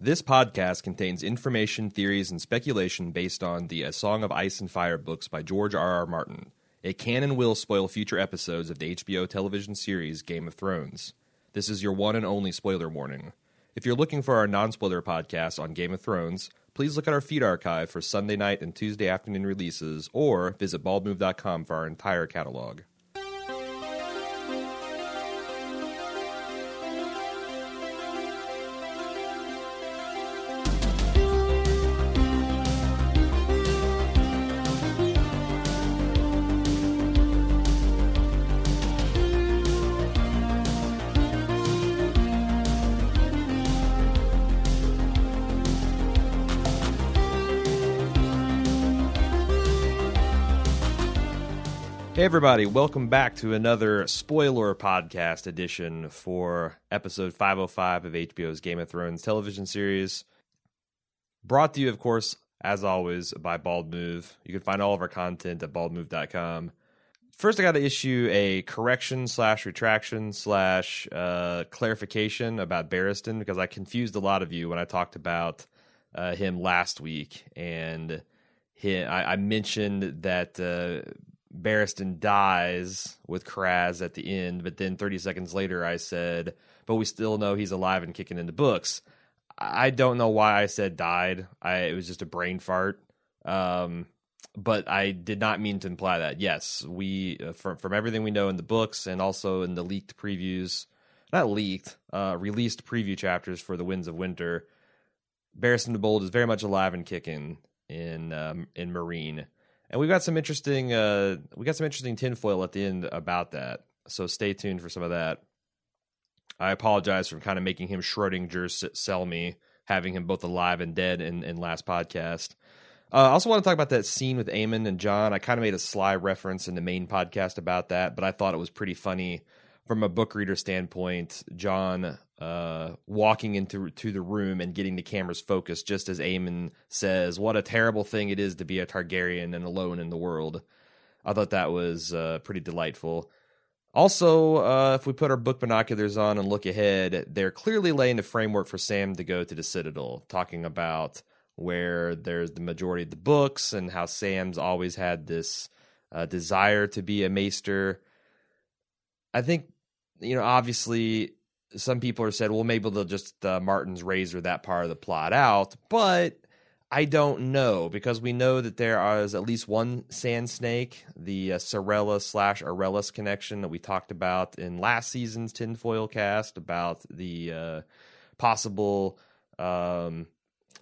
This podcast contains information, theories, and speculation based on the A Song of Ice and Fire books by George R. R. Martin. It can and will spoil future episodes of the HBO television series Game of Thrones. This is your one and only spoiler warning. If you're looking for our non spoiler podcast on Game of Thrones, please look at our feed archive for Sunday night and Tuesday afternoon releases, or visit baldmove.com for our entire catalog. Everybody, welcome back to another spoiler podcast edition for episode 505 of HBO's Game of Thrones television series. Brought to you, of course, as always, by Bald Move. You can find all of our content at baldmove.com. First, I got to issue a correction slash retraction slash uh, clarification about Barristan because I confused a lot of you when I talked about uh, him last week. And he, I, I mentioned that. Uh, Barristan dies with Kraz at the end, but then 30 seconds later I said, but we still know he's alive and kicking in the books. I don't know why I said died. I it was just a brain fart. Um, but I did not mean to imply that. Yes, we uh, from from everything we know in the books and also in the leaked previews, not leaked, uh, released preview chapters for the Winds of Winter. Barristan the Bold is very much alive and kicking in um, in Meereen and we've got some interesting uh, we got some interesting tinfoil at the end about that. So stay tuned for some of that. I apologize for kind of making him Schrodinger Selmy, having him both alive and dead in, in last podcast. Uh, I also want to talk about that scene with Aemon and Jon. I kind of made a sly reference in the main podcast about that, but I thought it was pretty funny from a book reader standpoint. Jon uh, walking into to the room and getting the camera's focus, just as Aemon says, "What a terrible thing it is to be a Targaryen and alone in the world." I thought that was uh, pretty delightful. Also, uh, if we put our book binoculars on and look ahead, they're clearly laying the framework for Sam to go to the Citadel, talking about where there's the majority of the books and how Sam's always had this uh, desire to be a maester. I think, you know, obviously some people are said, well, maybe they'll just uh, Martin's razor that part of the plot out, but I don't know because we know that there is at least one sand snake, the uh, Sarella slash Alleras connection that we talked about in last season's tinfoil cast about the uh, possible um,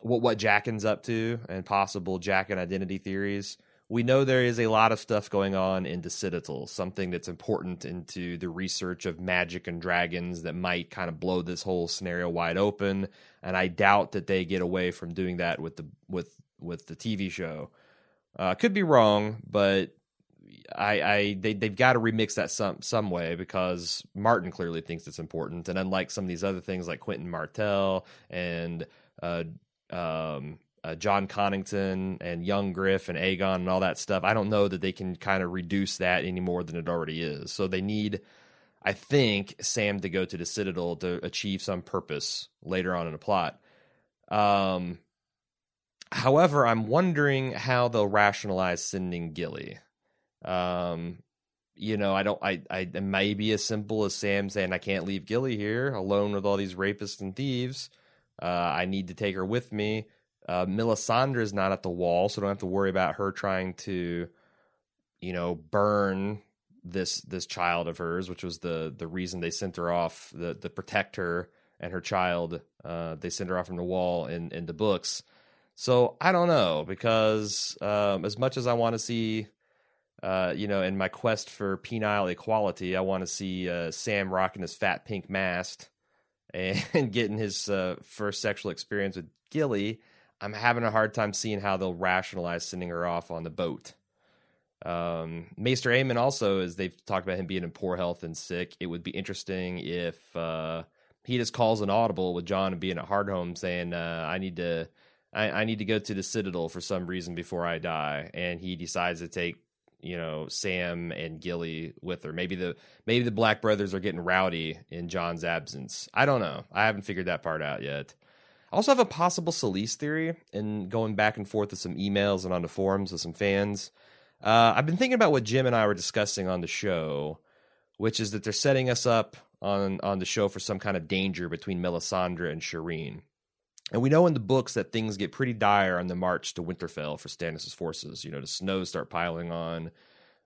what what Jaqen's up to and possible Jaqen identity theories we know there is a lot of stuff going on in Citadel, something that's important into the research of magic and dragons that might kind of blow this whole scenario wide open. And I doubt that they get away from doing that with the with with the TV show. Uh, could be wrong, but I, I they they've got to remix that some some way because Martin clearly thinks it's important, and unlike some of these other things like Quentyn Martell and uh, um, uh, Jon Connington and Young Griff and Aegon and all that stuff. I don't know that they can kind of reduce that any more than it already is. So they need, I think, Sam to go to the Citadel to achieve some purpose later on in the plot. Um, however, I'm wondering how they'll rationalize sending Gilly. Um, you know, I don't. I. I. It may be as simple as Sam saying, "I can't leave Gilly here alone with all these rapists and thieves. Uh, I need to take her with me." Uh, Melisandre is not at the wall, so don't have to worry about her trying to, you know, burn this this child of hers, which was the the reason they sent her off, the the protect her and her child. Uh, they sent her off from the wall in in the books. So I don't know because um, as much as I want to see, uh, you know, in my quest for penile equality, I want to see uh, Sam rocking his fat pink mask and getting his uh, first sexual experience with Gilly. I'm having a hard time seeing how they'll rationalize sending her off on the boat. Um, Maester Aemon also, as they've talked about him being in poor health and sick, it would be interesting if uh, he just calls an audible with Jon and being at Hardhome saying, uh, "I need to, I, I, need to go to the Citadel for some reason before I die," and he decides to take, you know, Sam and Gilly with her. Maybe the maybe the Black Brothers are getting rowdy in Jon's absence. I don't know. I haven't figured that part out yet. Also have a possible Selyse theory and going back and forth with some emails and on the forums with some fans. Uh, I've been thinking about what Jim and I were discussing on the show, which is that they're setting us up on on the show for some kind of danger between Melisandre and Shireen. And we know in the books that things get pretty dire on the march to Winterfell for Stannis' forces. You know, the snows start piling on.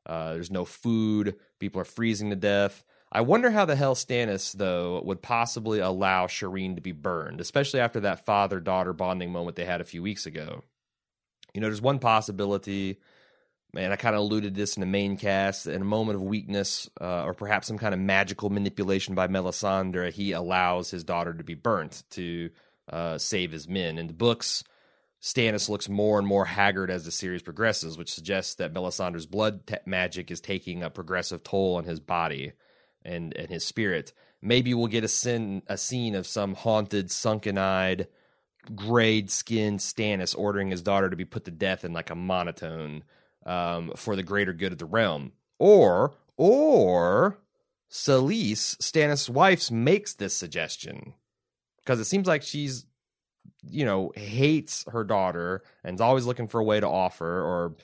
Uh, there's no food. People are freezing to death. I wonder how the hell Stannis, though, would possibly allow Shireen to be burned, especially after that father daughter bonding moment they had a few weeks ago. You know, there's one possibility, and I kind of alluded to this in the main cast. In a moment of weakness, uh, or perhaps some kind of magical manipulation by Melisandre, he allows his daughter to be burnt to uh, save his men. In the books, Stannis looks more and more haggard as the series progresses, which suggests that Melisandre's blood te- magic is taking a progressive toll on his body and and his spirit. Maybe we'll get a sin a scene of some haunted, sunken eyed, grayed skinned Stannis ordering his daughter to be put to death in like a monotone um, for the greater good of the realm. Or or Selyse, Stannis' wife, makes this suggestion because it seems like she's you know hates her daughter and is always looking for a way to offer or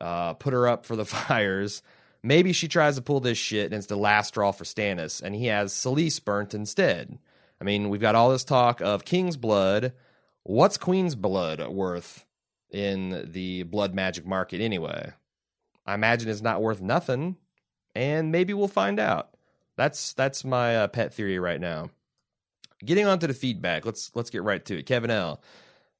uh, put her up for the fires Maybe she tries to pull this shit and it's the last straw for Stannis, and he has Selyse burnt instead. I mean, we've got all this talk of King's blood. What's Queen's blood worth in the blood magic market anyway? I imagine it's not worth nothing, and maybe we'll find out. That's that's my uh, pet theory right now. Getting on to the feedback, let's let's get right to it. Kevin L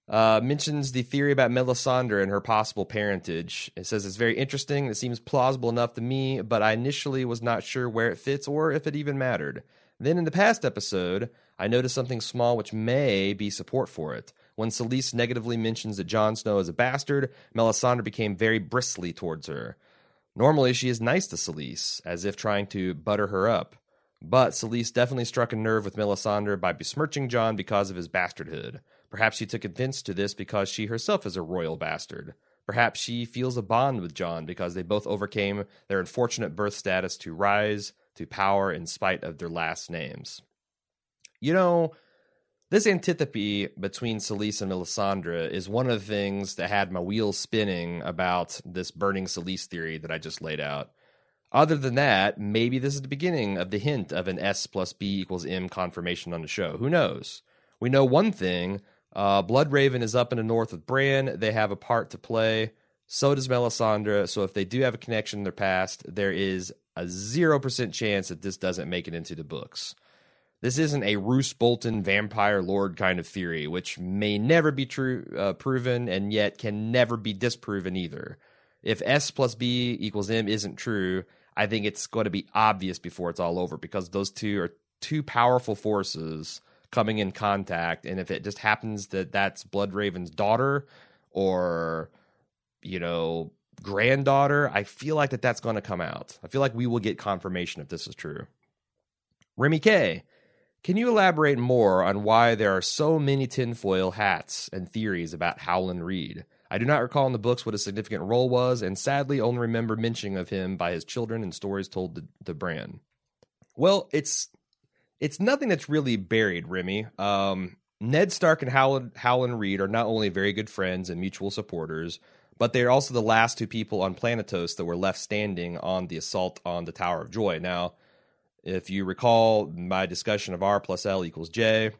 uh, mentions the theory about Melisandre and her possible parentage. It says it's very interesting. It seems plausible enough to me, but I initially was not sure where it fits or if it even mattered. Then in the past episode, I noticed something small which may be support for it. When Selyse negatively mentions that Jon Snow is a bastard, Melisandre became very bristly towards her. Normally, she is nice to Selyse, as if trying to butter her up. But Selyse definitely struck a nerve with Melisandre by besmirching Jon because of his bastardhood. Perhaps she took offense to this because she herself is a royal bastard. Perhaps she feels a bond with Jon because they both overcame their unfortunate birth status to rise to power in spite of their last names. You know, this antipathy between Selyse and Melisandre is one of the things that had my wheels spinning about this burning Selyse theory that I just laid out. Other than that, maybe this is the beginning of the hint of an S plus B equals M confirmation on the show. Who knows? We know one thing uh, Bloodraven is up in the north with Bran. They have a part to play. So does Melisandre. So if they do have a connection in their past, there is a 0% chance that this doesn't make it into the books. This isn't a Roose Bolton vampire lord kind of theory, which may never be true uh, proven and yet can never be disproven either. If S plus B equals M isn't true, I think it's going to be obvious before it's all over because those two are two powerful forces coming in contact and if it just happens that that's bloodraven's daughter or you know granddaughter i feel like that that's going to come out. I feel like we will get confirmation if this is true. Remy k can you elaborate more on why there are so many tinfoil hats and theories about howland reed? I do not recall in the books what his significant role was and sadly only remember mentioning of him by his children and stories told to, to bran well it's it's nothing that's really buried, Remy. Um, Ned Stark and Howland, Howland Reed are not only very good friends and mutual supporters, but they're also the last two people on Planetos that were left standing on the assault on the Tower of Joy. Now, if you recall my discussion of R plus L equals J,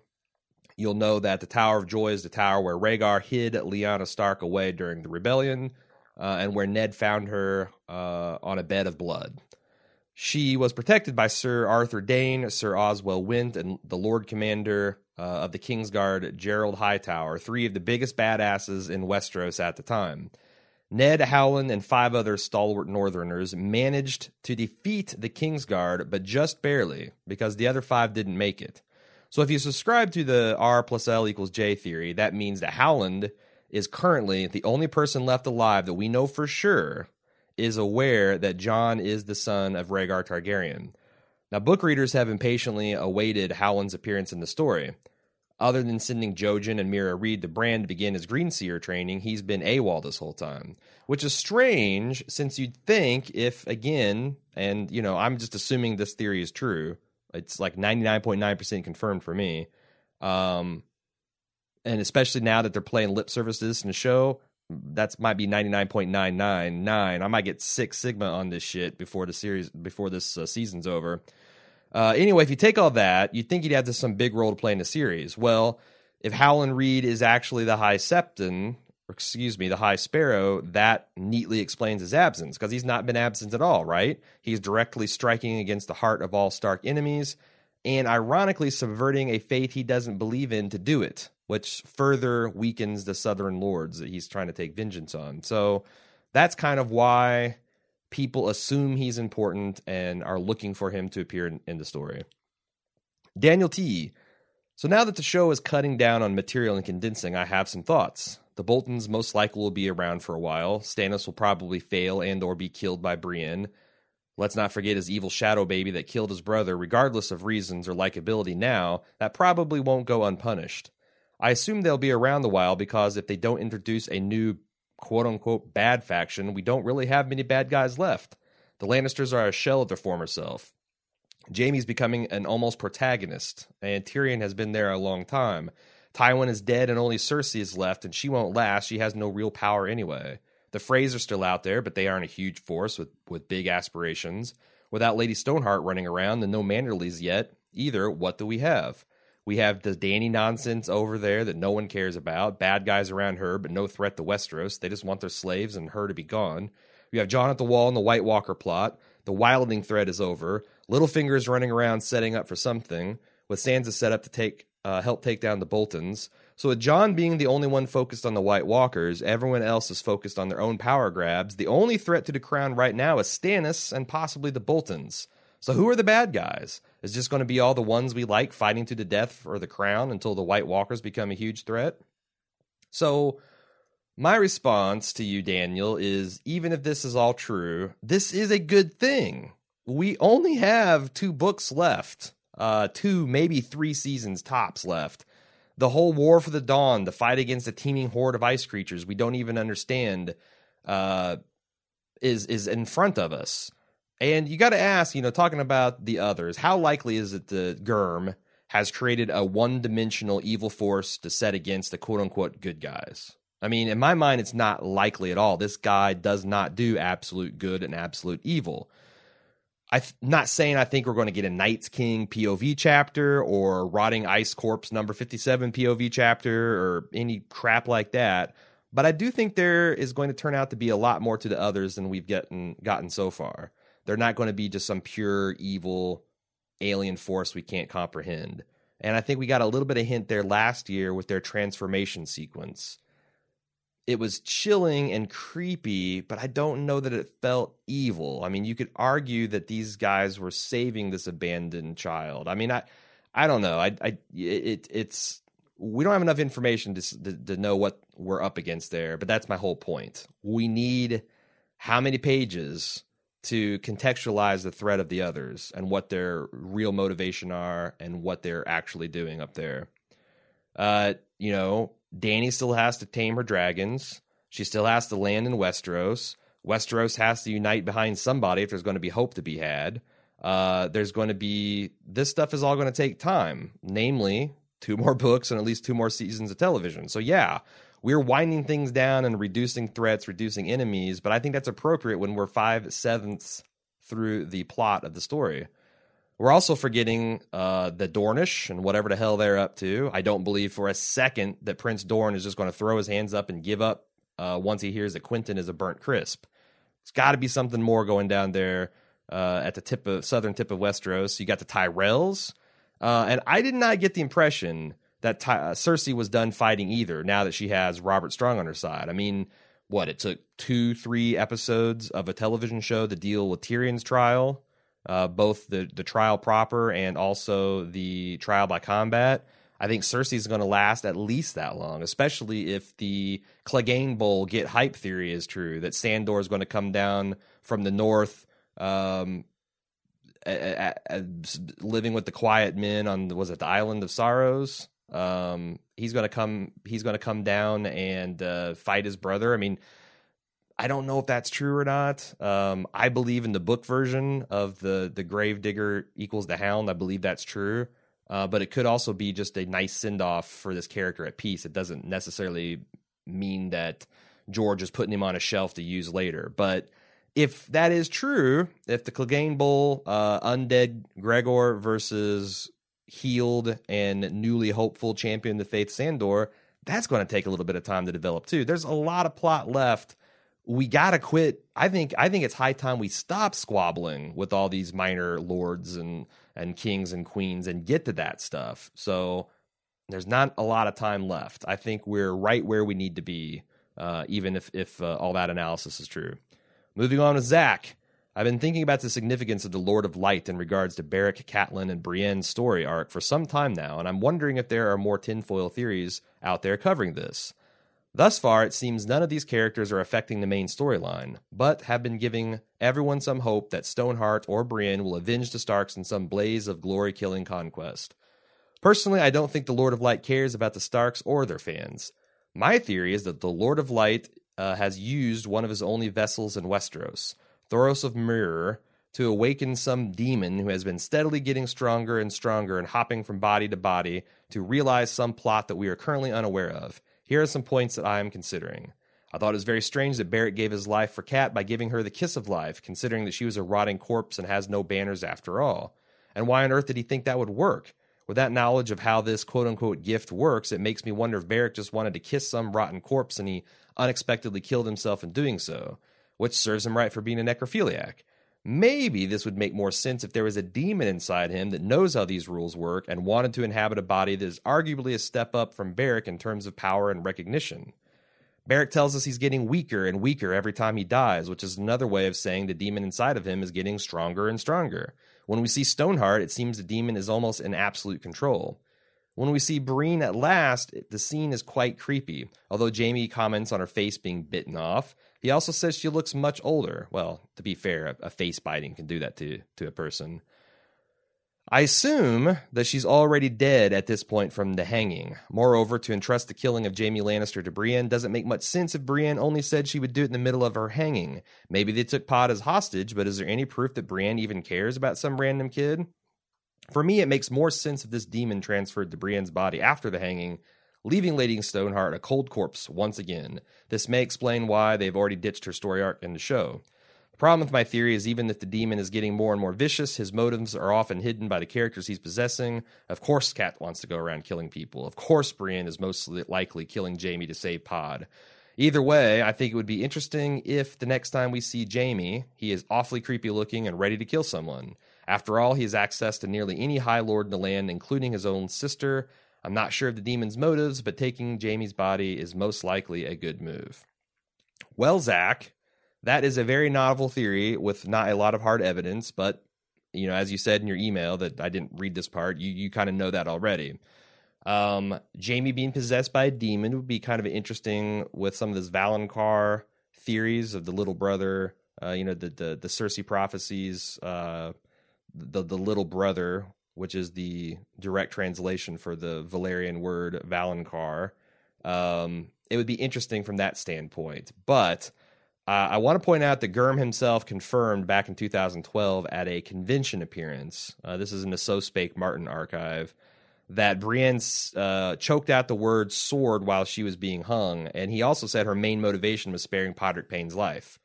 you'll know that the Tower of Joy is the tower where Rhaegar hid Lyanna Stark away during the rebellion, uh, and where Ned found her uh, on a bed of blood. She was protected by Sir Arthur Dane, Sir Oswell Whent, and the Lord Commander uh, of the Kingsguard, Gerold Hightower, three of the biggest badasses in Westeros at the time. Ned Howland and five other stalwart Northerners managed to defeat the Kingsguard, but just barely, because the other five didn't make it. So if you subscribe to the R plus L equals J theory, that means that Howland is currently the only person left alive that we know for sure is aware that Jon is the son of Rhaegar Targaryen. Now, book readers have impatiently awaited Howland's appearance in the story. Other than sending Jojen and Meera Reed to Bran to begin his Greenseer training, he's been AWOL this whole time. Which is strange, since you'd think if, again, and, you know, I'm just assuming this theory is true, it's like 99.9% confirmed for me. Um, and especially now that they're playing lip services in the show, that's might be 99.999. I might get six sigma on this shit before the series before this uh, season's over. Uh, anyway, if you take all that, you'd think he'd have this some big role to play in the series. Well, if Howland Reed is actually the High Septon, or excuse me, the High Sparrow, that neatly explains his absence because he's not been absent at all, right? He's directly striking against the heart of all Stark enemies and ironically subverting a faith he doesn't believe in to do it, which further weakens the Southern Lords that he's trying to take vengeance on. So that's kind of why people assume he's important and are looking for him to appear in, in the story. Daniel T. So now that the show is cutting down on material and condensing, I have some thoughts. The Boltons most likely will be around for a while. Stannis will probably fail and or be killed by Brienne. Let's not forget his evil shadow baby that killed his brother, regardless of reasons or likability now, that probably won't go unpunished. I assume they'll be around a while because if they don't introduce a new quote unquote bad faction, we don't really have many bad guys left. The Lannisters are a shell of their former self. Jaime's becoming an almost protagonist, and Tyrion has been there a long time. Tywin is dead and only Cersei is left, and she won't last. She has no real power anyway. The Freys are still out there, but they aren't a huge force with, with big aspirations. Without Lady Stoneheart running around and no Manderleys yet either, what do we have? We have the Dany nonsense over there that no one cares about. Bad guys around her, but no threat to Westeros. They just want their slaves and her to be gone. We have Jon at the Wall and the White Walker plot. The Wildling threat is over. Littlefinger is running around setting up for something, with Sansa set up to take uh, help take down the Boltons. So with Jon being the only one focused on the White Walkers, everyone else is focused on their own power grabs. The only threat to the crown right now is Stannis and possibly the Boltons. So who are the bad guys? Is just going to be all the ones we like fighting to the death for the crown until the White Walkers become a huge threat? So my response to you, Daniel, is even if this is all true, this is a good thing. We only have two books left, uh, two, maybe three seasons tops left the whole war for the dawn, the fight against a teeming horde of ice creatures we don't even understand, uh, is is in front of us. And you got to ask, you know, talking about the others, how likely is it that Gurm has created a one-dimensional evil force to set against the quote-unquote good guys? I mean, in my mind, it's not likely at all. This guy does not do absolute good and absolute evil. I'm not saying I think we're going to get a Night's King POV chapter or Rotting Ice Corpse number 57 POV chapter or any crap like that, but I do think there is going to turn out to be a lot more to the others than we've gotten gotten so far. They're not going to be just some pure evil alien force we can't comprehend. And I think we got a little bit of hint there last year with their transformation sequence it was chilling and creepy, but I don't know that it felt evil. I mean, you could argue that these guys were saving this abandoned child. I mean, I, I don't know. I, I, it, it's we don't have enough information to, to, to know what we're up against there. But that's my whole point. We need how many pages to contextualize the threat of the others and what their real motivation are and what they're actually doing up there. Uh, you know, Dany still has to tame her dragons. She still has to land in Westeros. Westeros has to unite behind somebody if there's going to be hope to be had. Uh, there's going to be this stuff is all going to take time, namely two more books and at least two more seasons of television. So yeah, we're winding things down and reducing threats, reducing enemies, but I think that's appropriate when we're five sevenths through the plot of the story. We're also forgetting uh, the Dornish and whatever the hell they're up to. I don't believe for a second that Prince Doran is just going to throw his hands up and give up uh, once he hears that Quentyn is a burnt crisp. It's got to be something more going down there uh, at the tip of southern tip of Westeros. You got the Tyrells, uh, and I did not get the impression that Ty- uh, Cersei was done fighting either. Now that she has Robert Strong on her side, I mean, what it took two, three episodes of a television show to deal with Tyrion's trial uh, both the the trial proper and also the trial by combat. I think Cersei's going to last at least that long, especially if the Clegane Bowl get hype theory is true that Sandor is going to come down from the north, um, a, a, a, living with the quiet men on was it the island of sorrows. Um, he's going to come. He's going to come down and uh, fight his brother. I mean, I don't know if that's true or not. Um, I believe in the book version of the the grave digger equals the hound. I believe that's true. uh, but it could also be just a nice send off for this character at peace. It doesn't necessarily mean that George is putting him on a shelf to use later. But if that is true, if the Clegane Bowl, uh, undead Gregor versus healed and newly hopeful champion the faith Sandor, that's going to take a little bit of time to develop too. There's a lot of plot left. We got to quit. I think I think it's high time we stop squabbling with all these minor lords and and kings and queens and get to that stuff. So there's not a lot of time left. I think we're right where we need to be, uh, even if if uh, all that analysis is true. Moving on with Zach. I've been thinking about the significance of the Lord of Light in regards to Beric, Catelyn, and Brienne's story arc for some time now, and I'm wondering if there are more tinfoil theories out there covering this. Thus far, it seems none of these characters are affecting the main storyline, but have been giving everyone some hope that Stoneheart or Brienne will avenge the Starks in some blaze of glory killing conquest. Personally, I don't think the Lord of Light cares about the Starks or their fans. My theory is that the Lord of Light uh, has used one of his only vessels in Westeros Thoros of Myr, to awaken some demon who has been steadily getting stronger and stronger and hopping from body to body to realize some plot that we are currently unaware of. Here are some points that I am considering. I thought it was very strange that Barrett gave his life for Cat by giving her the kiss of life, considering that she was a rotting corpse and has no banners after all. And why on earth did he think that would work? With that knowledge of how this quote unquote gift works, it makes me wonder if Barrett just wanted to kiss some rotten corpse and he unexpectedly killed himself in doing so which serves him right for being a necrophiliac. Maybe this would make more sense if there was a demon inside him that knows how these rules work and wanted to inhabit a body that is arguably a step up from Beric in terms of power and recognition. Beric tells us he's getting weaker and weaker every time he dies, which is another way of saying the demon inside of him is getting stronger and stronger. When we see Stoneheart, it seems the demon is almost in absolute control. When we see Brienne at last, the scene is quite creepy. Although Jaime comments on her face being bitten off, he also says she looks much older. Well, to be fair, a, face biting can do that to, to a person. I assume that she's already dead at this point from the hanging. Moreover, to entrust the killing of Jaime Lannister to Brienne doesn't make much sense if Brienne only said she would do it in the middle of her hanging. Maybe they took Pod as hostage, but is there any proof that Brienne even cares about some random kid? For me, it makes more sense if this demon transferred to Brienne's body after the hanging, leaving Lady Stoneheart a cold corpse once again. This may explain why they've already ditched her story arc in the show. The problem with my theory is even if the demon is getting more and more vicious, his motives are often hidden by the characters he's possessing. Of course, Cat wants to go around killing people. Of course, Brienne is most likely killing Jaime to save Pod. Either way, I think it would be interesting if the next time we see Jaime, he is awfully creepy looking and ready to kill someone. After all, he has access to nearly any High Lord in the land, including his own sister. I'm not sure of the demon's motives, but taking Jaime's body is most likely a good move. Well, Zach, that is a very novel theory with not a lot of hard evidence, but you know, as you said in your email that I didn't read this part, you you kind of know that already. Um, Jaime being possessed by a demon would be kind of interesting with some of this Valonqar theories of the little brother, uh, you know, the the the Cersei prophecies, uh, the the little brother, which is the direct translation for the Valyrian word Valonqar. Um, it would be interesting from that standpoint, but uh, I want to point out that Gurm himself confirmed back in 2012 at a convention appearance. Uh, this is in the Martin archive that Brienne uh, choked out the word sword while she was being hung, and he also said her main motivation was sparing Podrick Payne's life.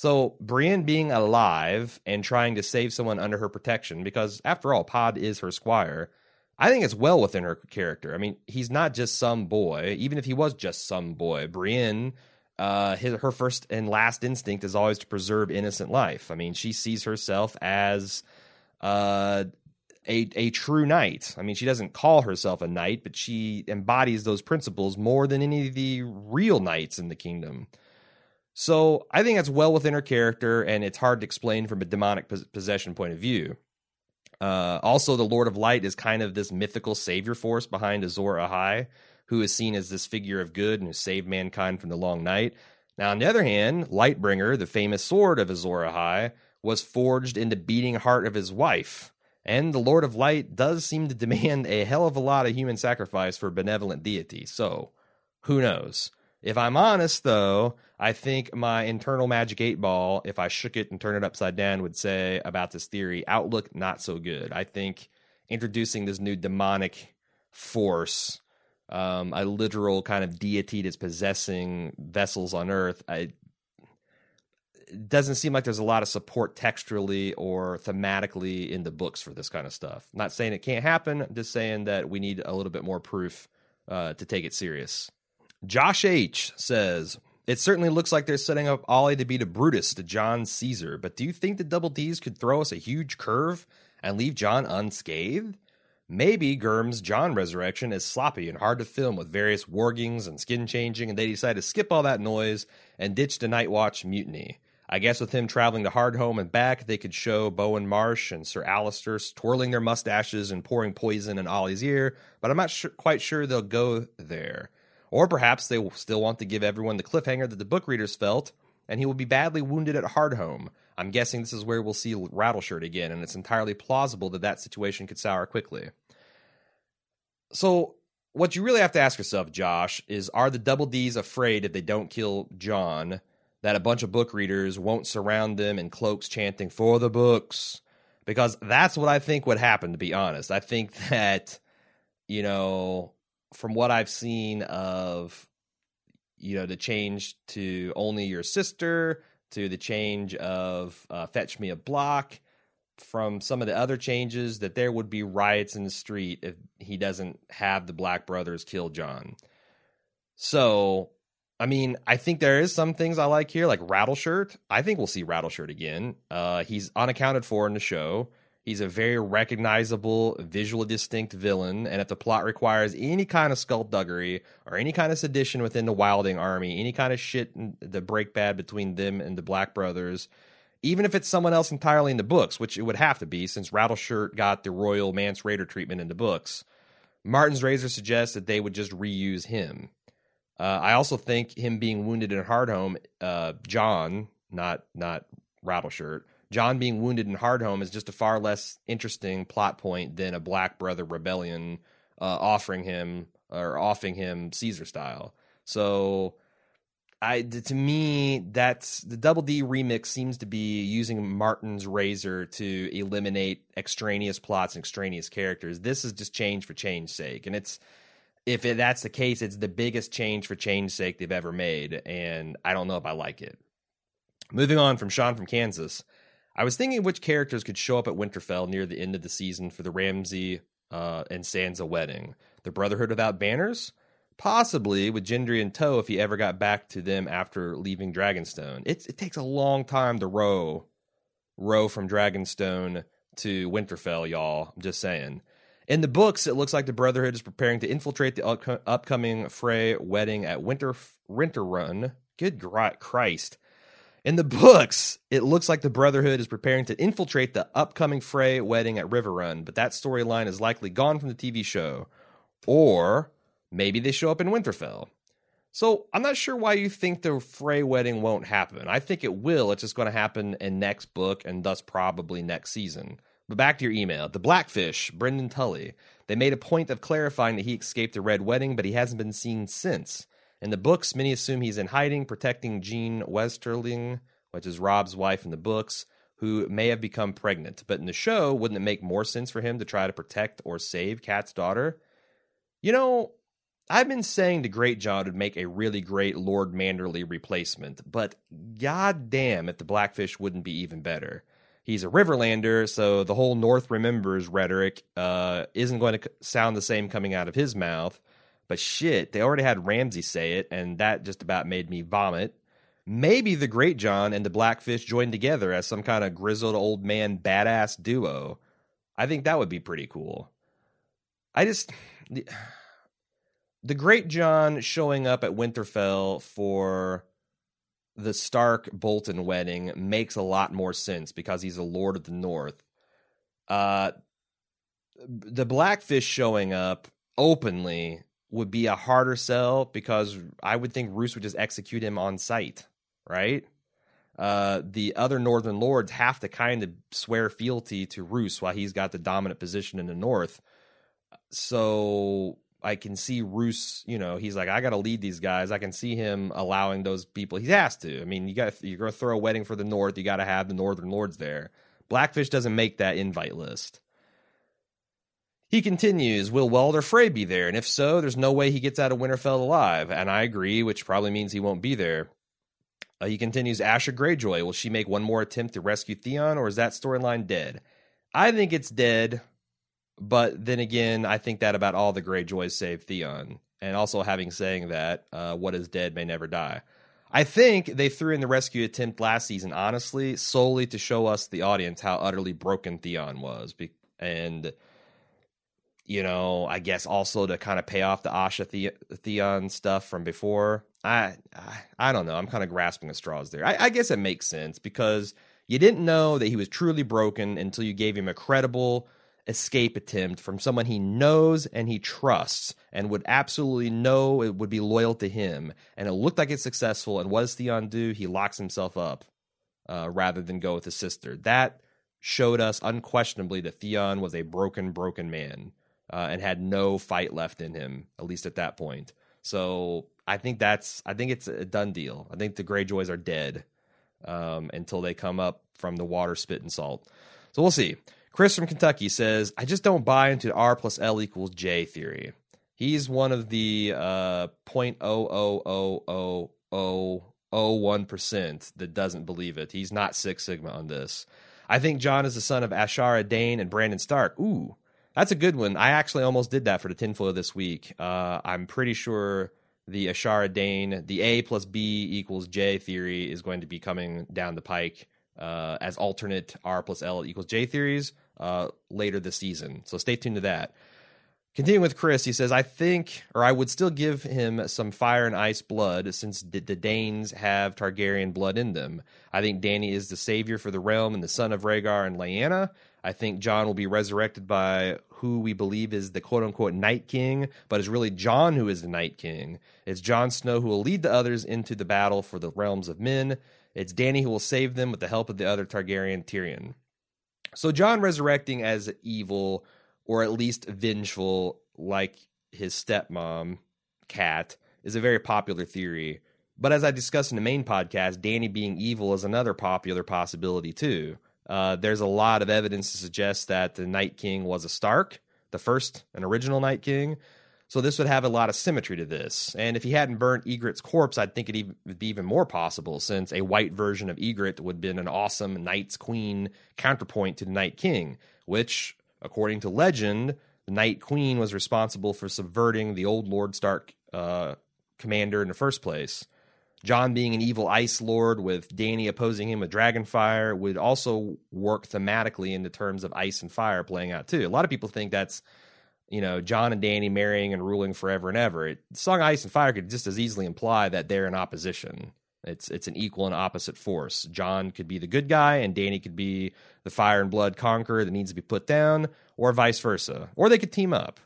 So Brienne being alive and trying to save someone under her protection, because after all, Pod is her squire. I think it's well within her character. I mean, he's not just some boy. Even if he was just some boy, Brienne, uh, his, her first and last instinct is always to preserve innocent life. I mean, she sees herself as uh, a a true knight. I mean, she doesn't call herself a knight, but she embodies those principles more than any of the real knights in the kingdom. So I think that's well within her character, and it's hard to explain from a demonic possession point of view. Uh, also, the Lord of Light is kind of this mythical savior force behind Azor Ahai, who is seen as this figure of good and who saved mankind from the long night. Now, on the other hand, Lightbringer, the famous sword of Azor Ahai, was forged in the beating heart of his wife. And the Lord of Light does seem to demand a hell of a lot of human sacrifice for a benevolent deity. So, who knows? If I'm honest, though, I think my internal magic eight ball, if I shook it and turned it upside down, would say about this theory outlook not so good. I think introducing this new demonic force, um, a literal kind of deity that's possessing vessels on Earth. I, it doesn't seem like there's a lot of support textually or thematically in the books for this kind of stuff. I'm not saying it can't happen, I'm just saying that we need a little bit more proof uh, to take it serious. Josh H says, It certainly looks like they're setting up Olly to be the Brutus to Jon Caesar, but do you think the Double D's could throw us a huge curve and leave Jon unscathed? Maybe Gurm's Jon resurrection is sloppy and hard to film with various wargings and skin changing, and they decide to skip all that noise and ditch the Night Watch mutiny. I guess with him traveling to Hardhome and back, they could show Bowen Marsh and Sir Alliser twirling their mustaches and pouring poison in Olly's ear, but I'm not quite sure they'll go there. Or perhaps they will still want to give everyone the cliffhanger that the book readers felt, and he will be badly wounded at Hardhome. I'm guessing this is where we'll see Rattleshirt again, and it's entirely plausible that that situation could sour quickly. So, what you really have to ask yourself, Josh, is are the Double D's afraid if they don't kill Jon that a bunch of book readers won't surround them in cloaks chanting for the books? Because that's what I think would happen, to be honest. I think that, you know, from what I've seen of, you know, the change to only your sister, to the change of uh, fetch me a block, from some of the other changes that there would be riots in the street if he doesn't have the Black Brothers kill Jon. So, I mean, I think there is some things I like here, like Rattleshirt. I think we'll see Rattleshirt again. Uh, he's unaccounted for in the show. He's a very recognizable, visually distinct villain, and if the plot requires any kind of skullduggery or any kind of sedition within the Wildling army, any kind of shit, the break bad between them and the Black Brothers, even if it's someone else entirely in the books, which it would have to be since Rattleshirt got the royal Mance Rayder treatment in the books. Martin's Razor suggests that they would just reuse him. Uh, I also think him being wounded in Hardhome, uh, Jon, not not Rattleshirt, Jon being wounded in Hardhome is just a far less interesting plot point than a Black Brother rebellion uh, offering him or offing him Caesar style. So I to me that's the Double D remix seems to be using Martin's razor to eliminate extraneous plots and extraneous characters. This is just change for change sake, and it's if it, that's the case, it's the biggest change for change sake they've ever made, and I don't know if I like it. Moving on from Sean from Kansas, I was thinking which characters could show up at Winterfell near the end of the season for the Ramsay uh, and Sansa wedding. The Brotherhood without banners possibly with Gendry in tow if he ever got back to them after leaving Dragonstone. It's, it takes a long time to row, row from Dragonstone to Winterfell, y'all. I'm just saying. In the books, it looks like the Brotherhood is preparing to infiltrate the up- upcoming Frey wedding at Winter Winter Run. Good Christ. In the books, it looks like the Brotherhood is preparing to infiltrate the upcoming Frey wedding at Riverrun, but that storyline is likely gone from the TV show. Or Maybe they show up in Winterfell. So I'm not sure why you think the Frey wedding won't happen. I think it will. It's just going to happen in next book and thus probably next season. But back to your email. The Blackfish, Brynden Tully. They made a point of clarifying that he escaped the Red Wedding, but he hasn't been seen since. In the books, many assume he's in hiding, protecting Jeyne Westerling, which is Robb's wife in the books, who may have become pregnant. But in the show, wouldn't it make more sense for him to try to protect or save Cat's daughter? You know, I've been saying the Greatjon would make a really great Lord Manderly replacement, but goddamn if the Blackfish wouldn't be even better. He's a Riverlander, so the whole North remembers rhetoric uh, isn't going to sound the same coming out of his mouth. But shit, they already had Ramsay say it, and that just about made me vomit. Maybe the Greatjon and the Blackfish joined together as some kind of grizzled old man badass duo. I think that would be pretty cool. I just the Greatjon showing up at Winterfell for the Stark Bolton wedding makes a lot more sense because he's a Lord of the North. Uh, the Blackfish showing up openly would be a harder sell because I would think Roose would just execute him on sight, right? Uh, the other Northern Lords have to kind of swear fealty to Roose while he's got the dominant position in the North. So I can see Roose, you know, he's like, I got to lead these guys. I can see him allowing those people. He has to. I mean, you got you're to throw a wedding for the North. You got to have the Northern Lords there. Blackfish doesn't make that invite list. He continues, will Walder Frey be there? And if so, there's no way he gets out of Winterfell alive. And I agree, which probably means he won't be there. Uh, he continues, Asha Greyjoy, will she make one more attempt to rescue Theon, or is that storyline dead? I think it's dead, but then again, I think that about all the Greyjoys save Theon. And also having saying that, uh, what is dead may never die. I think they threw in the rescue attempt last season, honestly, solely to show us, the audience, how utterly broken Theon was. And you know, I guess also to kind of pay off the Asha the- Theon stuff from before. I, I, I don't know. I'm kind of grasping at straws there. I, I guess it makes sense because you didn't know that he was truly broken until you gave him a credible escape attempt from someone he knows and he trusts and would absolutely know it would be loyal to him. And it looked like it's successful. And what does Theon do? He locks himself up uh, rather than go with his sister. That showed us unquestionably that Theon was a broken, broken man uh, and had no fight left in him, at least at that point. So I think that's I think it's a done deal. I think the Greyjoys are dead um, until they come up from the water, spit, and salt. So we'll see. Chris from Kentucky says, I just don't buy into R plus L equals J theory. He's one of the uh, 0.0000001% that doesn't believe it. He's not Six Sigma on this. I think Jon is the son of Ashara Dayne and Brandon Stark. Ooh, that's a good one. I actually almost did that for the tinfoil this week. Uh, I'm pretty sure the Ashara Dayne, the A plus B equals J theory is going to be coming down the pike uh, as alternate R plus L equals J theories uh, later this season. So stay tuned to that. Continuing with Chris, he says, I think, or I would still give him some fire and ice blood since the, the Daynes have Targaryen blood in them. I think Dany is the savior for the realm and the son of Rhaegar and Lyanna. I think Jon will be resurrected by who we believe is the quote unquote Night King, but it's really Jon who is the Night King. It's Jon Snow who will lead the others into the battle for the realms of men. It's Dany who will save them with the help of the other Targaryen Tyrion. So Jon resurrecting as evil or at least vengeful like his stepmom, Cat, is a very popular theory. But as I discussed in the main podcast, Dany being evil is another popular possibility too. Uh, there's a lot of evidence to suggest that the Night King was a Stark, the first and original Night King. So this would have a lot of symmetry to this. And if he hadn't burnt Ygritte's corpse, I'd think it would be even more possible, since a white version of Ygritte would have been an awesome Night's Queen counterpoint to the Night King, which, according to legend, the Night Queen was responsible for subverting the old Lord Stark uh, commander in the first place. Jon being an evil ice lord with Dany opposing him with dragonfire would also work thematically in the terms of ice and fire playing out too. A lot of people think that's you know Jon and Dany marrying and ruling forever and ever. It, song Ice and Fire could just as easily imply that they're in opposition. It's it's an equal and opposite force. Jon could be the good guy, and Dany could be the fire and blood conqueror that needs to be put down, or vice versa. Or they could team up.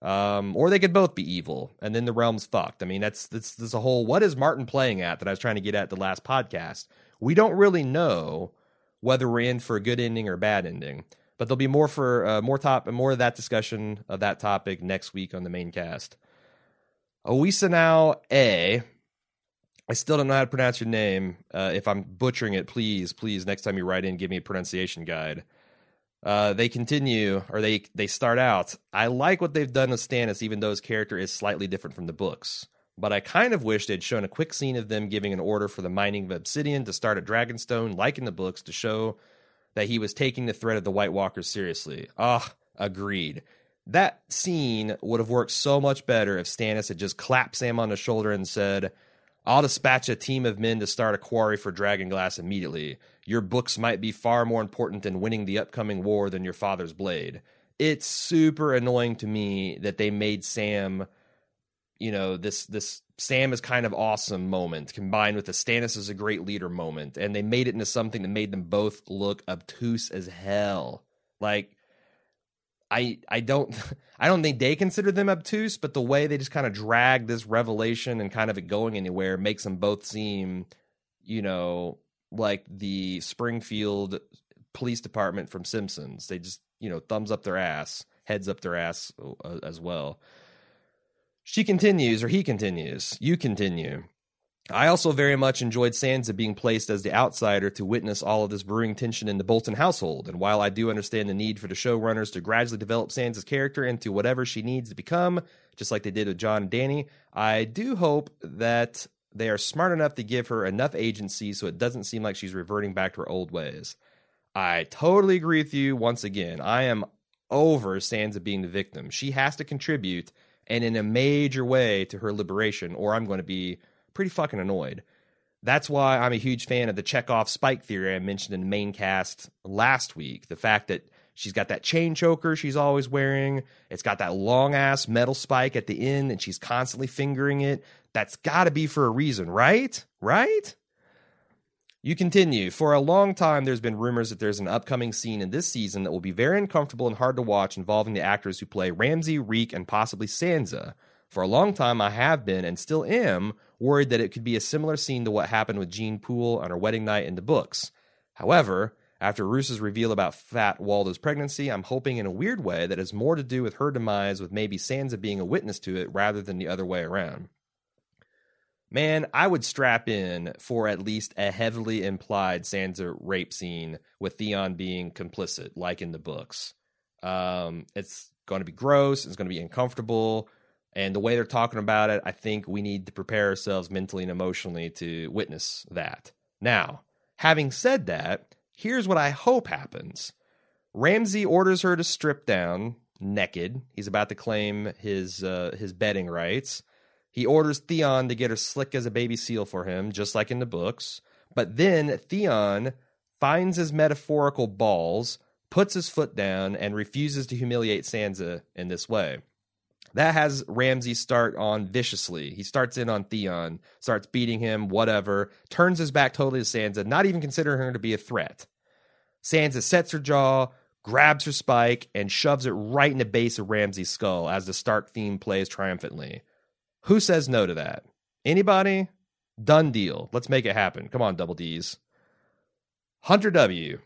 Um, or they could both be evil, and then the realm's fucked. I mean, that's that's there's a whole what is Martin playing at that I was trying to get at the last podcast. We don't really know whether we're in for a good ending or bad ending, but there'll be more for uh, more top and more of that discussion of that topic next week on the main cast. Oisa now A. I still don't know how to pronounce your name. Uh, if I'm butchering it, please, please, next time you write in, give me a pronunciation guide. Uh, they continue, or they they start out. I like what they've done with Stannis, even though his character is slightly different from the books. But I kind of wish they'd shown a quick scene of them giving an order for the mining of obsidian to start at Dragonstone, like in the books, to show that he was taking the threat of the White Walkers seriously. Ah, agreed. That scene would have worked so much better if Stannis had just clapped Sam on the shoulder and said, I'll dispatch a team of men to start a quarry for Dragonglass immediately. Your books might be far more important in winning the upcoming war than your father's blade. It's super annoying to me that they made Sam, you know, this this Sam is kind of awesome moment combined with the Stannis is a great leader moment, and they made it into something that made them both look obtuse as hell. Like I I don't I don't think they consider them obtuse, but the way they just kind of drag this revelation and kind of it going anywhere makes them both seem, you know, like the Springfield Police Department from Simpsons. They just you know thumbs up their ass, heads up their ass uh, as well. She continues, or he continues. You continue. I also very much enjoyed Sansa being placed as the outsider to witness all of this brewing tension in the Bolton household. And while I do understand the need for the showrunners to gradually develop Sansa's character into whatever she needs to become, just like they did with Jon and Dany, I do hope that they are smart enough to give her enough agency so it doesn't seem like she's reverting back to her old ways. I totally agree with you once again. I am over Sansa being the victim. She has to contribute and in a major way to her liberation, or I'm going to be pretty fucking annoyed. That's why I'm a huge fan of the Chekhov spike theory I mentioned in the main cast last week. The fact that she's got that chain choker she's always wearing, it's got that long ass metal spike at the end, and she's constantly fingering it. That's got to be for a reason, right? Right? You continue. For a long time, there's been rumors that there's an upcoming scene in this season that will be very uncomfortable and hard to watch involving the actors who play Ramsay, Reek, and possibly Sansa. For a long time, I have been and still am worried that it could be a similar scene to what happened with Jeyne Poole on her wedding night in the books. However, after Roose's reveal about Fat Walda's pregnancy, I'm hoping in a weird way that has more to do with her demise, with maybe Sansa being a witness to it rather than the other way around. Man, I would strap in for at least a heavily implied Sansa rape scene with Theon being complicit, like in the books. Um, it's going to be gross. It's going to be uncomfortable. And the way they're talking about it, I think we need to prepare ourselves mentally and emotionally to witness that. Now, having said that, here's what I hope happens Ramsay orders her to strip down naked. He's about to claim his uh, his bedding rights. He orders Theon to get her slick as a baby seal for him, just like in the books. But then Theon finds his metaphorical balls, puts his foot down, and refuses to humiliate Sansa in this way. That has Ramsay start on viciously. He starts in on Theon, starts beating him, whatever, turns his back totally to Sansa, not even considering her to be a threat. Sansa sets her jaw, grabs her spike, and shoves it right in the base of Ramsay's skull as the Stark theme plays triumphantly. Who says no to that? Anybody? Done deal. Let's make it happen. Come on, double D's. Hunter W.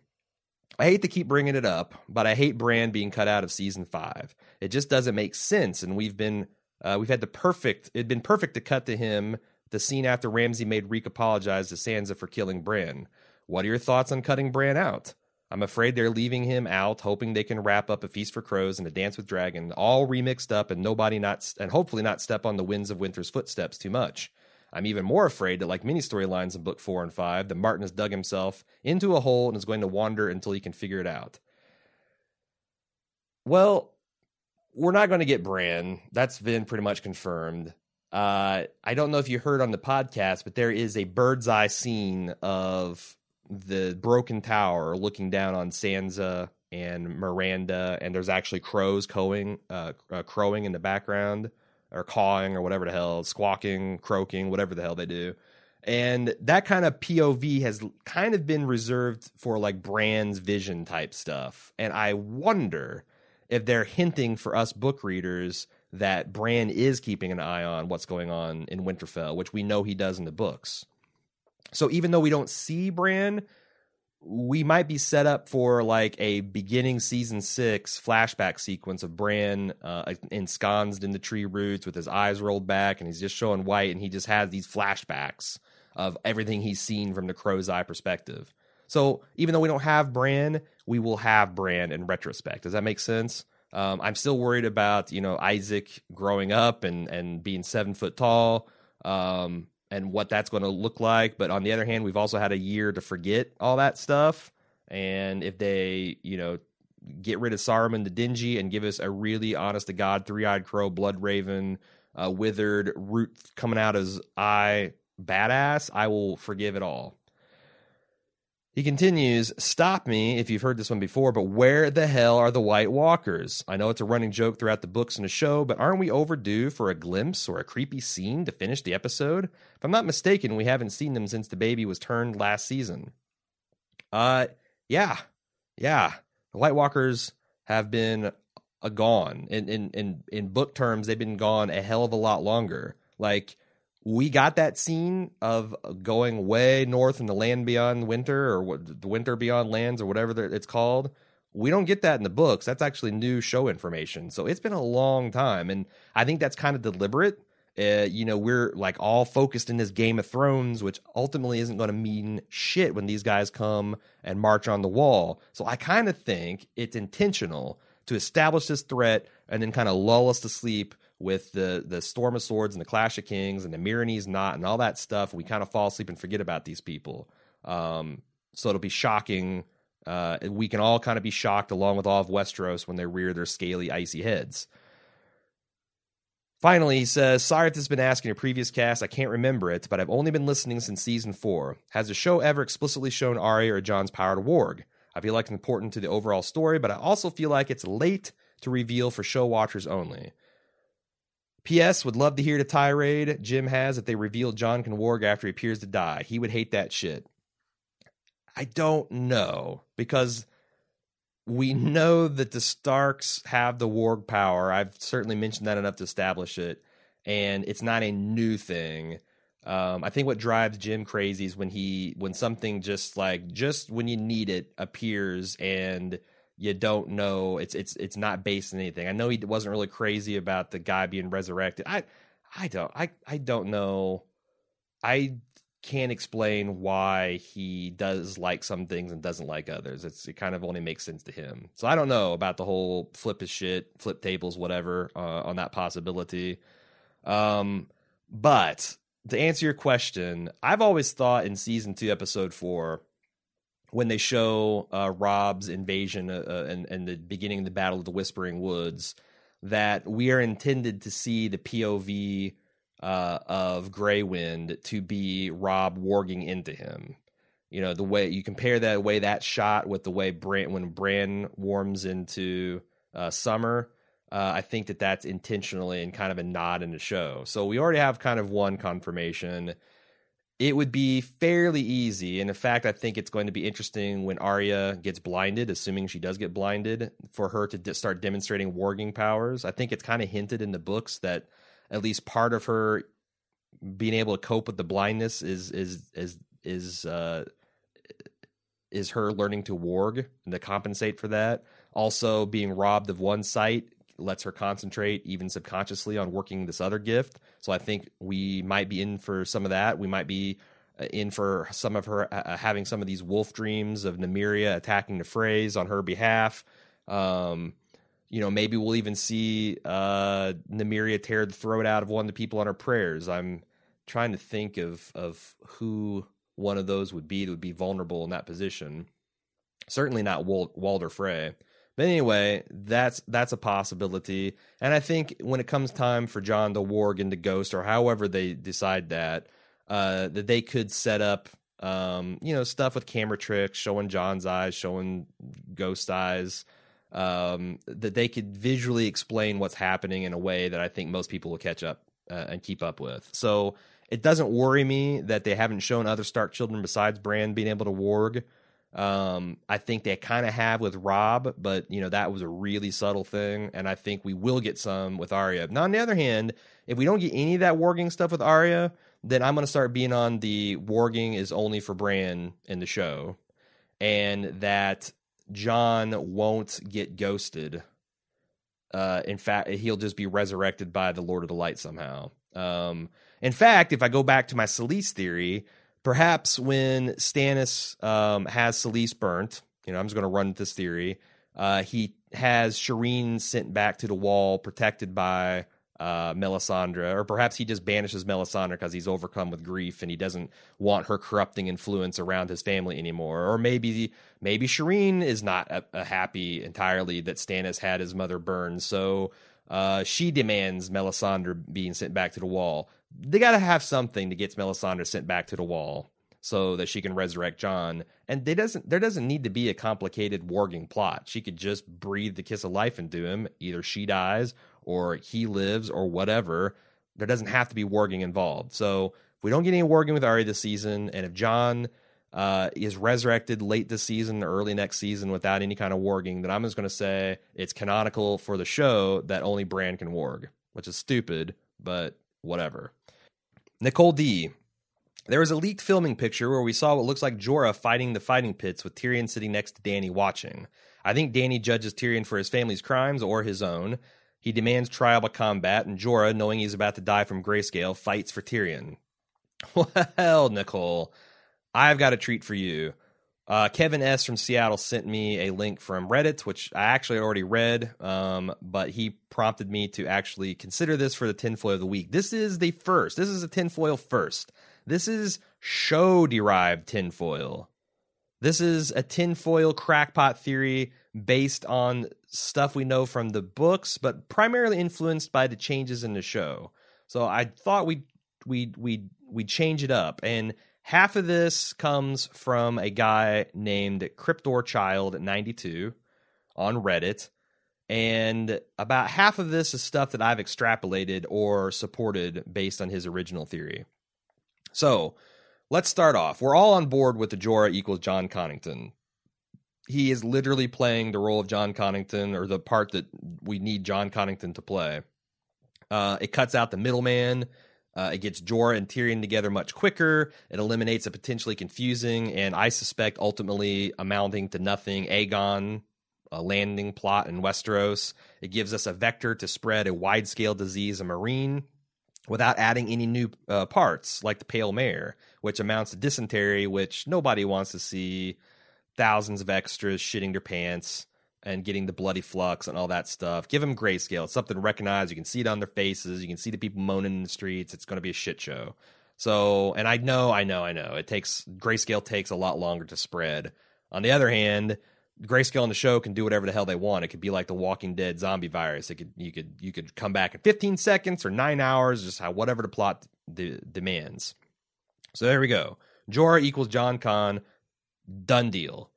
I hate to keep bringing it up, but I hate Bran being cut out of season five. It just doesn't make sense, and we've been uh, we've had the perfect. It'd been perfect to cut to him the scene after Ramsay made Reek apologize to Sansa for killing Bran. What are your thoughts on cutting Bran out? I'm afraid they're leaving him out, hoping they can wrap up a feast for crows and a dance with dragon, all remixed up, and nobody not and hopefully not step on the winds of winter's footsteps too much. I'm even more afraid that, like many storylines in book four and five, that Martin has dug himself into a hole and is going to wander until he can figure it out. Well, we're not going to get Bran. That's been pretty much confirmed. Uh, I don't know if you heard on the podcast, but there is a bird's eye scene of the broken tower looking down on Sansa and Myranda, and there's actually crows crowing, uh, uh, crowing in the background or cawing or whatever the hell, squawking, croaking, whatever the hell they do. And that kind of POV has kind of been reserved for like Bran's vision type stuff. And I wonder if they're hinting for us book readers that Bran is keeping an eye on what's going on in Winterfell, which we know he does in the books. So even though we don't see Bran, we might be set up for like a beginning season six flashback sequence of Bran uh, ensconced in the tree roots with his eyes rolled back and he's just showing white and he just has these flashbacks of everything he's seen from the crow's eye perspective. So even though we don't have Bran, we will have Bran in retrospect. Does that make sense? Um, I'm still worried about you know Isaac growing up and and being seven foot tall. Um, and what that's going to look like. But on the other hand, we've also had a year to forget all that stuff. And if they, you know, get rid of Saruman the Dingy and give us a really honest to God three eyed crow, blood raven, uh, withered root coming out his eye, badass, I will forgive it all. He continues, Stop me if you've heard this one before, but where the hell are the White Walkers? I know it's a running joke throughout the books and the show, but aren't we overdue for a glimpse or a creepy scene to finish the episode? If I'm not mistaken, we haven't seen them since the baby was turned last season. Uh, yeah, yeah. The White Walkers have been a gone. In, in, in, in book terms, they've been gone a hell of a lot longer. Like, we got that scene of going way north in the land beyond winter or the winter beyond lands or whatever it's called. We don't get that in the books. That's actually new show information. So it's been a long time. And I think that's kind of deliberate. Uh, you know, we're like all focused in this Game of Thrones, which ultimately isn't going to mean shit when these guys come and march on the wall. So I kind of think it's intentional to establish this threat and then kind of lull us to sleep with the the Storm of Swords and the Clash of Kings and the Meereenese Knot and all that stuff. We kind of fall asleep and forget about these people. Um, so it'll be shocking. Uh, we can all kind of be shocked along with all of Westeros when they rear their scaly, icy heads. Finally, he says, Sorry if this has been asked in a previous cast. I can't remember it, but I've only been listening since season four. Has the show ever explicitly shown Arya or Jon's power to warg? I feel like it's important to the overall story, but I also feel like it's late to reveal for show watchers only. P.S. Would love to hear the tirade Jim has if they reveal Jon can warg after he appears to die. He would hate that shit. I don't know because we know that the Starks have the warg power. I've certainly mentioned that enough to establish it, and it's not a new thing. Um, I think what drives Jim crazy is when he when something just like just when you need it appears and you don't know it's it's it's not based on anything. I know he wasn't really crazy about the guy being resurrected. I I don't I I don't know. I can't explain why he does like some things and doesn't like others. It's it kind of only makes sense to him. So I don't know about the whole flip his shit, flip tables, whatever uh, on that possibility. Um, but to answer your question, I've always thought in season two, episode four, when they show uh, Robb's invasion uh, uh, and, and the beginning of the Battle of the Whispering Woods, that we are intended to see the POV uh, of Grey Wind to be Robb warging into him. You know the way you compare that way that shot with the way Bran when Bran wargs into uh, Summer. Uh, I think that that's intentionally and kind of a nod in the show. So we already have kind of one confirmation it would be fairly easy. And in fact, I think it's going to be interesting when Arya gets blinded, assuming she does get blinded, for her to d- start demonstrating warging powers. I think it's kind of hinted in the books that at least part of her being able to cope with the blindness is is is is uh, is her learning to warg and to compensate for that. Also, being robbed of one sight lets her concentrate even subconsciously on working this other gift. So I think we might be in for some of that. We might be uh, in for some of her uh, uh, having some of these wolf dreams of Nymeria attacking the Freys on her behalf. Um, you know, maybe we'll even see uh, tear the throat out of one of the people on her prayers. I'm trying to think of of who one of those would be that would be vulnerable in that position. Certainly not Wal- Walder Frey. But anyway, that's that's a possibility. And I think when it comes time for Jon to warg into Ghost or however they decide that, uh, that they could set up um, you know, stuff with camera tricks, showing Jon's eyes, showing ghost eyes, um, that they could visually explain what's happening in a way that I think most people will catch up uh, and keep up with. So it doesn't worry me that they haven't shown other Stark children besides Bran being able to warg. Um, I think they kind of have with Robb, but you know that was a really subtle thing, and I think we will get some with Arya. Now, on the other hand, if we don't get any of that warging stuff with Arya, then I'm going to start being on the warging is only for Bran in the show, and that Jon won't get ghosted. Uh, in fact, he'll just be resurrected by the Lord of the Light somehow. Um, in fact, if I go back to my Selyse theory, perhaps when Stannis um, has Selyse burnt, you know, I'm just going to run this theory. Uh, he has Shireen sent back to the wall, protected by uh, Melisandre, or perhaps he just banishes Melisandre because he's overcome with grief and he doesn't want her corrupting influence around his family anymore. Or maybe maybe Shireen is not a, a happy entirely that Stannis had his mother burned, so uh, she demands Melisandre being sent back to the wall they got to have something to get Melisandre sent back to the wall so that she can resurrect Jon. And they doesn't there doesn't need to be a complicated warging plot. She could just breathe the kiss of life into him. Either she dies or he lives or whatever. There doesn't have to be warging involved. So if we don't get any warging with Arya this season, and if Jon uh, is resurrected late this season or early next season without any kind of warging, then I'm just going to say it's canonical for the show that only Bran can warg, which is stupid, but whatever. Nicole D. There was a leaked filming picture where we saw what looks like Jorah fighting the fighting pits with Tyrion sitting next to Dany watching. I think Dany judges Tyrion for his family's crimes or his own. He demands trial by combat, and Jorah, knowing he's about to die from grayscale, fights for Tyrion. Well, Nicole, I've got a treat for you. Uh, Kevin S. from Seattle sent me a link from Reddit, which I actually already read, um, but he prompted me to actually consider this for the tinfoil of the week. This is the first. This is a tinfoil first. This is show derived tinfoil. This is a tinfoil crackpot theory based on stuff we know from the books, but primarily influenced by the changes in the show. So I thought we we we we change it up and half of this comes from a guy named Cryptor Child 92 on Reddit and about half of this is stuff that I've extrapolated or supported based on his original theory. So, let's start off. We're all on board with the Jorah equals Jon Connington. He is literally playing the role of Jon Connington or the part that we need Jon Connington to play. Uh, it cuts out the middleman uh, it gets Jorah and Tyrion together much quicker. It eliminates a potentially confusing and I suspect ultimately amounting to nothing Aegon a landing plot in Westeros. It gives us a vector to spread a wide scale disease in Meereen without adding any new uh, parts like the Pale Mare, which amounts to dysentery, which nobody wants to see. Thousands of extras shitting their pants and getting the bloody flux and all that stuff. Give them grayscale. It's something to recognize. You can see it on their faces. You can see the people moaning in the streets. It's going to be a shit show. So, and I know, I know, I know. It takes grayscale takes a lot longer to spread. On the other hand, grayscale on the show can do whatever the hell they want. It could be like the Walking Dead zombie virus. It could you could you could come back in 15 seconds or nine hours, just how whatever the plot de- demands. So there we go. Jorah equals Jon Con. Done deal.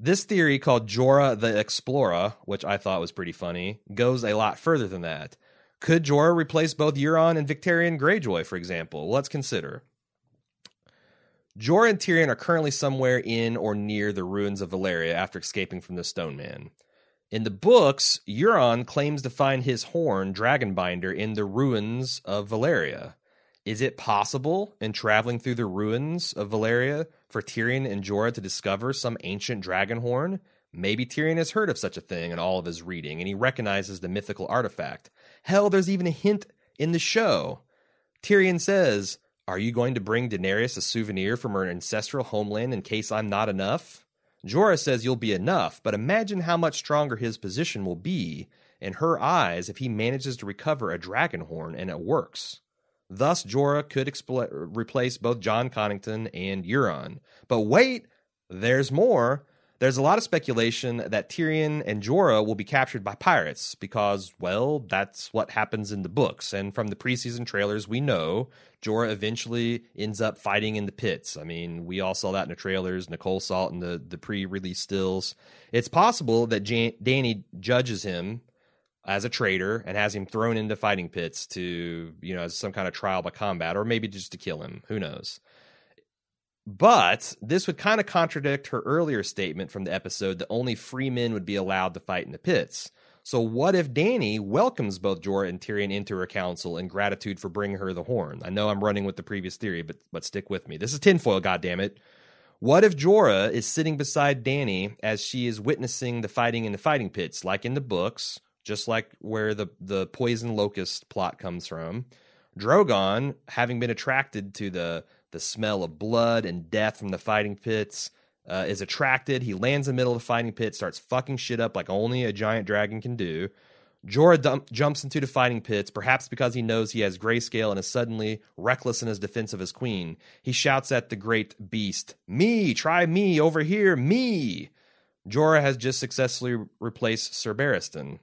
This theory, called Jorah the Explorer, which I thought was pretty funny, goes a lot further than that. Could Jorah replace both Euron and Victarion Greyjoy, for example? Let's consider. Jorah and Tyrion are currently somewhere in or near the ruins of Valyria after escaping from the Stone Man. In the books, Euron claims to find his horn, Dragonbinder, in the ruins of Valyria. Is it possible, in traveling through the ruins of Valyria, for Tyrion and Jorah to discover some ancient dragon horn? Maybe Tyrion has heard of such a thing in all of his reading, and he recognizes the mythical artifact. Hell, there's even a hint in the show. Tyrion says, Are you going to bring Daenerys a souvenir from her ancestral homeland in case I'm not enough? Jorah says you'll be enough, but imagine how much stronger his position will be in her eyes if he manages to recover a dragon horn and it works. Thus, Jorah could expl- replace both Jon Connington and Euron. But wait, there's more. There's a lot of speculation that Tyrion and Jorah will be captured by pirates because, well, that's what happens in the books. And from the preseason trailers, we know Jorah eventually ends up fighting in the pits. I mean, we all saw that in the trailers. Nicole saw it in the, the pre release stills. It's possible that Jan- Dany judges him as a traitor and has him thrown into fighting pits to, you know, as some kind of trial by combat, or maybe just to kill him. Who knows? But this would kind of contradict her earlier statement from the episode that only free men would be allowed to fight in the pits. So, what if Dany welcomes both Jorah and Tyrion into her council in gratitude for bringing her the horn? I know I'm running with the previous theory, but but stick with me. This is tinfoil, goddammit. What if Jorah is sitting beside Dany as she is witnessing the fighting in the fighting pits, like in the books, just like where the the poison locust plot comes from. Drogon, having been attracted to the the smell of blood and death from the fighting pits, uh, is attracted. He lands in the middle of the fighting pit, starts fucking shit up like only a giant dragon can do. Jorah dump, jumps into the fighting pits, perhaps because he knows he has grayscale and is suddenly reckless in his defense of his queen. He shouts at the great beast, Me, try me, over here, me. Jorah has just successfully replaced Ser Barristan.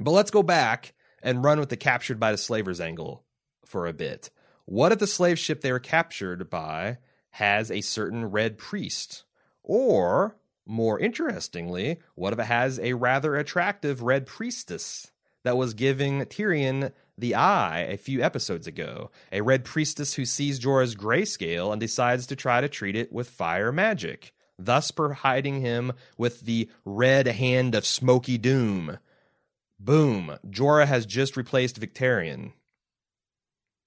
But let's go back and run with the captured by the slavers angle for a bit. What if the slave ship they were captured by has a certain red priest? Or, more interestingly, what if it has a rather attractive red priestess that was giving Tyrion the eye a few episodes ago? A red priestess who sees Jorah's grayscale and decides to try to treat it with fire magic, thus providing him with the red hand of smoky doom Boom. Jorah has just replaced Victarion.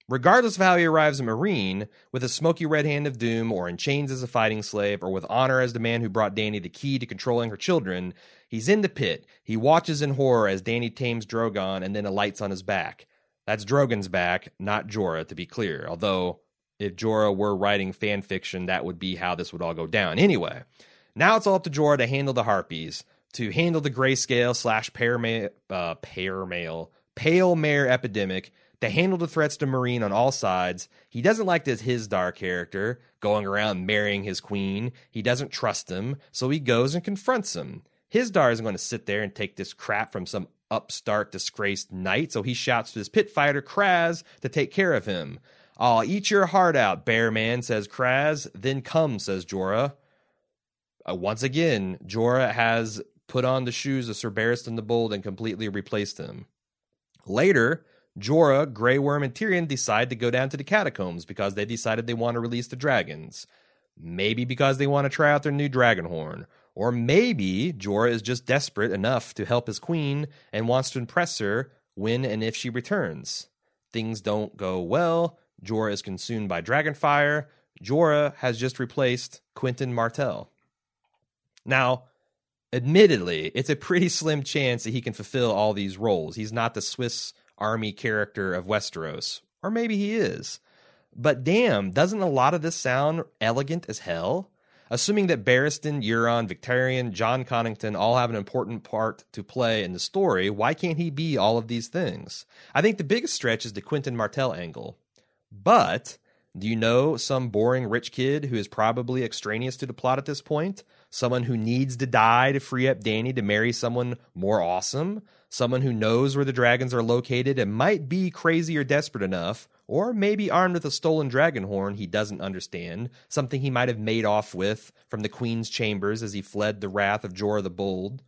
Regardless of how he arrives a Meereen, with a smoky red hand of doom, or in chains as a fighting slave, or with honor as the man who brought Dany the key to controlling her children, he's in the pit. He watches in horror as Dany tames Drogon and then alights on his back. That's Drogon's back, not Jorah, to be clear. Although, if Jorah were writing fan fiction, that would be how this would all go down. Anyway, now it's all up to Jorah to handle the Harpies, to handle the grayscale slash pale male, uh, pale male, pale mare epidemic, to handle the threats to Meereen on all sides. He doesn't like this Hizdahr character going around marrying his queen. He doesn't trust him, so he goes and confronts him. Hizdahr isn't going to sit there and take this crap from some upstart, disgraced knight, so he shouts to his pit fighter, Khrazz, to take care of him. I'll eat your heart out, bear man, says Khrazz. Then come, says Jorah. Uh, once again, Jorah has put on the shoes of Sir Barristan the Bold and completely replaced him. Later, Jorah, Grey Worm, and Tyrion decide to go down to the catacombs because they decided they want to release the dragons. Maybe because they want to try out their new dragon horn. Or maybe Jorah is just desperate enough to help his queen and wants to impress her when and if she returns. Things don't go well. Jorah is consumed by dragonfire. Jorah has just replaced Quentyn Martell. Now, admittedly, it's a pretty slim chance that he can fulfill all these roles. He's not the Swiss army character of Westeros. Or maybe he is. But damn, doesn't a lot of this sound elegant as hell? Assuming that Barristan, Euron, Victarion, Jon Connington all have an important part to play in the story, why can't he be all of these things? I think the biggest stretch is the Quentyn Martell angle. But do you know some boring rich kid who is probably extraneous to the plot at this point? Someone who needs to die to free up Dany to marry someone more awesome? someone who knows where the dragons are located and might be crazy or desperate enough, or maybe armed with a stolen dragon horn he doesn't understand, something he might have made off with from the queen's chambers as he fled the wrath of Jorah the Bold.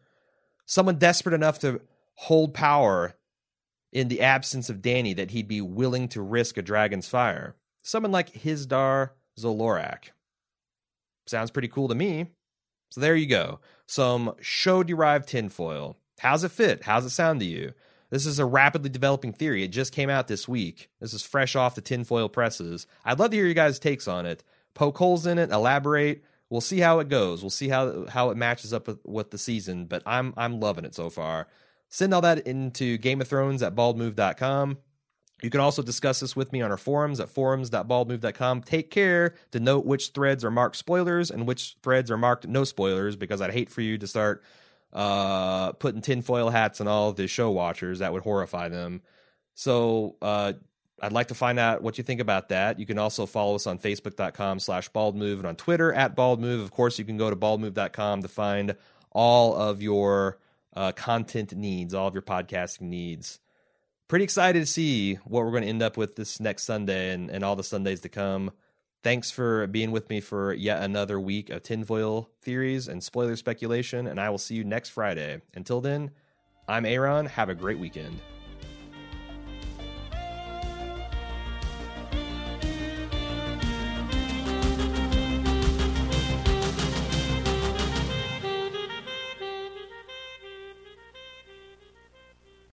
Someone desperate enough to hold power in the absence of Dany that he'd be willing to risk a dragon's fire. Someone like Hizdahr zo Loraq. Sounds pretty cool to me. So there you go. Some show derived tinfoil. How's it fit? How's it sound to you? This is a rapidly developing theory. It just came out this week. This is fresh off the tinfoil presses. I'd love to hear your guys' takes on it. Poke holes in it, elaborate. We'll see how it goes. We'll see how how it matches up with, with the season. But I'm I'm loving it so far. Send all that into Game of Thrones at baldmove.com. You can also discuss this with me on our forums at forums.baldmove.com. Take care to note which threads are marked spoilers and which threads are marked no spoilers because I'd hate for you to start uh, putting tinfoil hats on all the show watchers. That would horrify them. So uh, I'd like to find out what you think about that. You can also follow us on facebook.com slash baldmove and on Twitter at baldmove. Of course, you can go to baldmove.com to find all of your uh, content needs, all of your podcasting needs. Pretty excited to see what we're going to end up with this next Sunday and, and all the Sundays to come. Thanks for being with me for yet another week of tinfoil theories and spoiler speculation, and I will see you next Friday. Until then, I'm Aaron. Have a great weekend.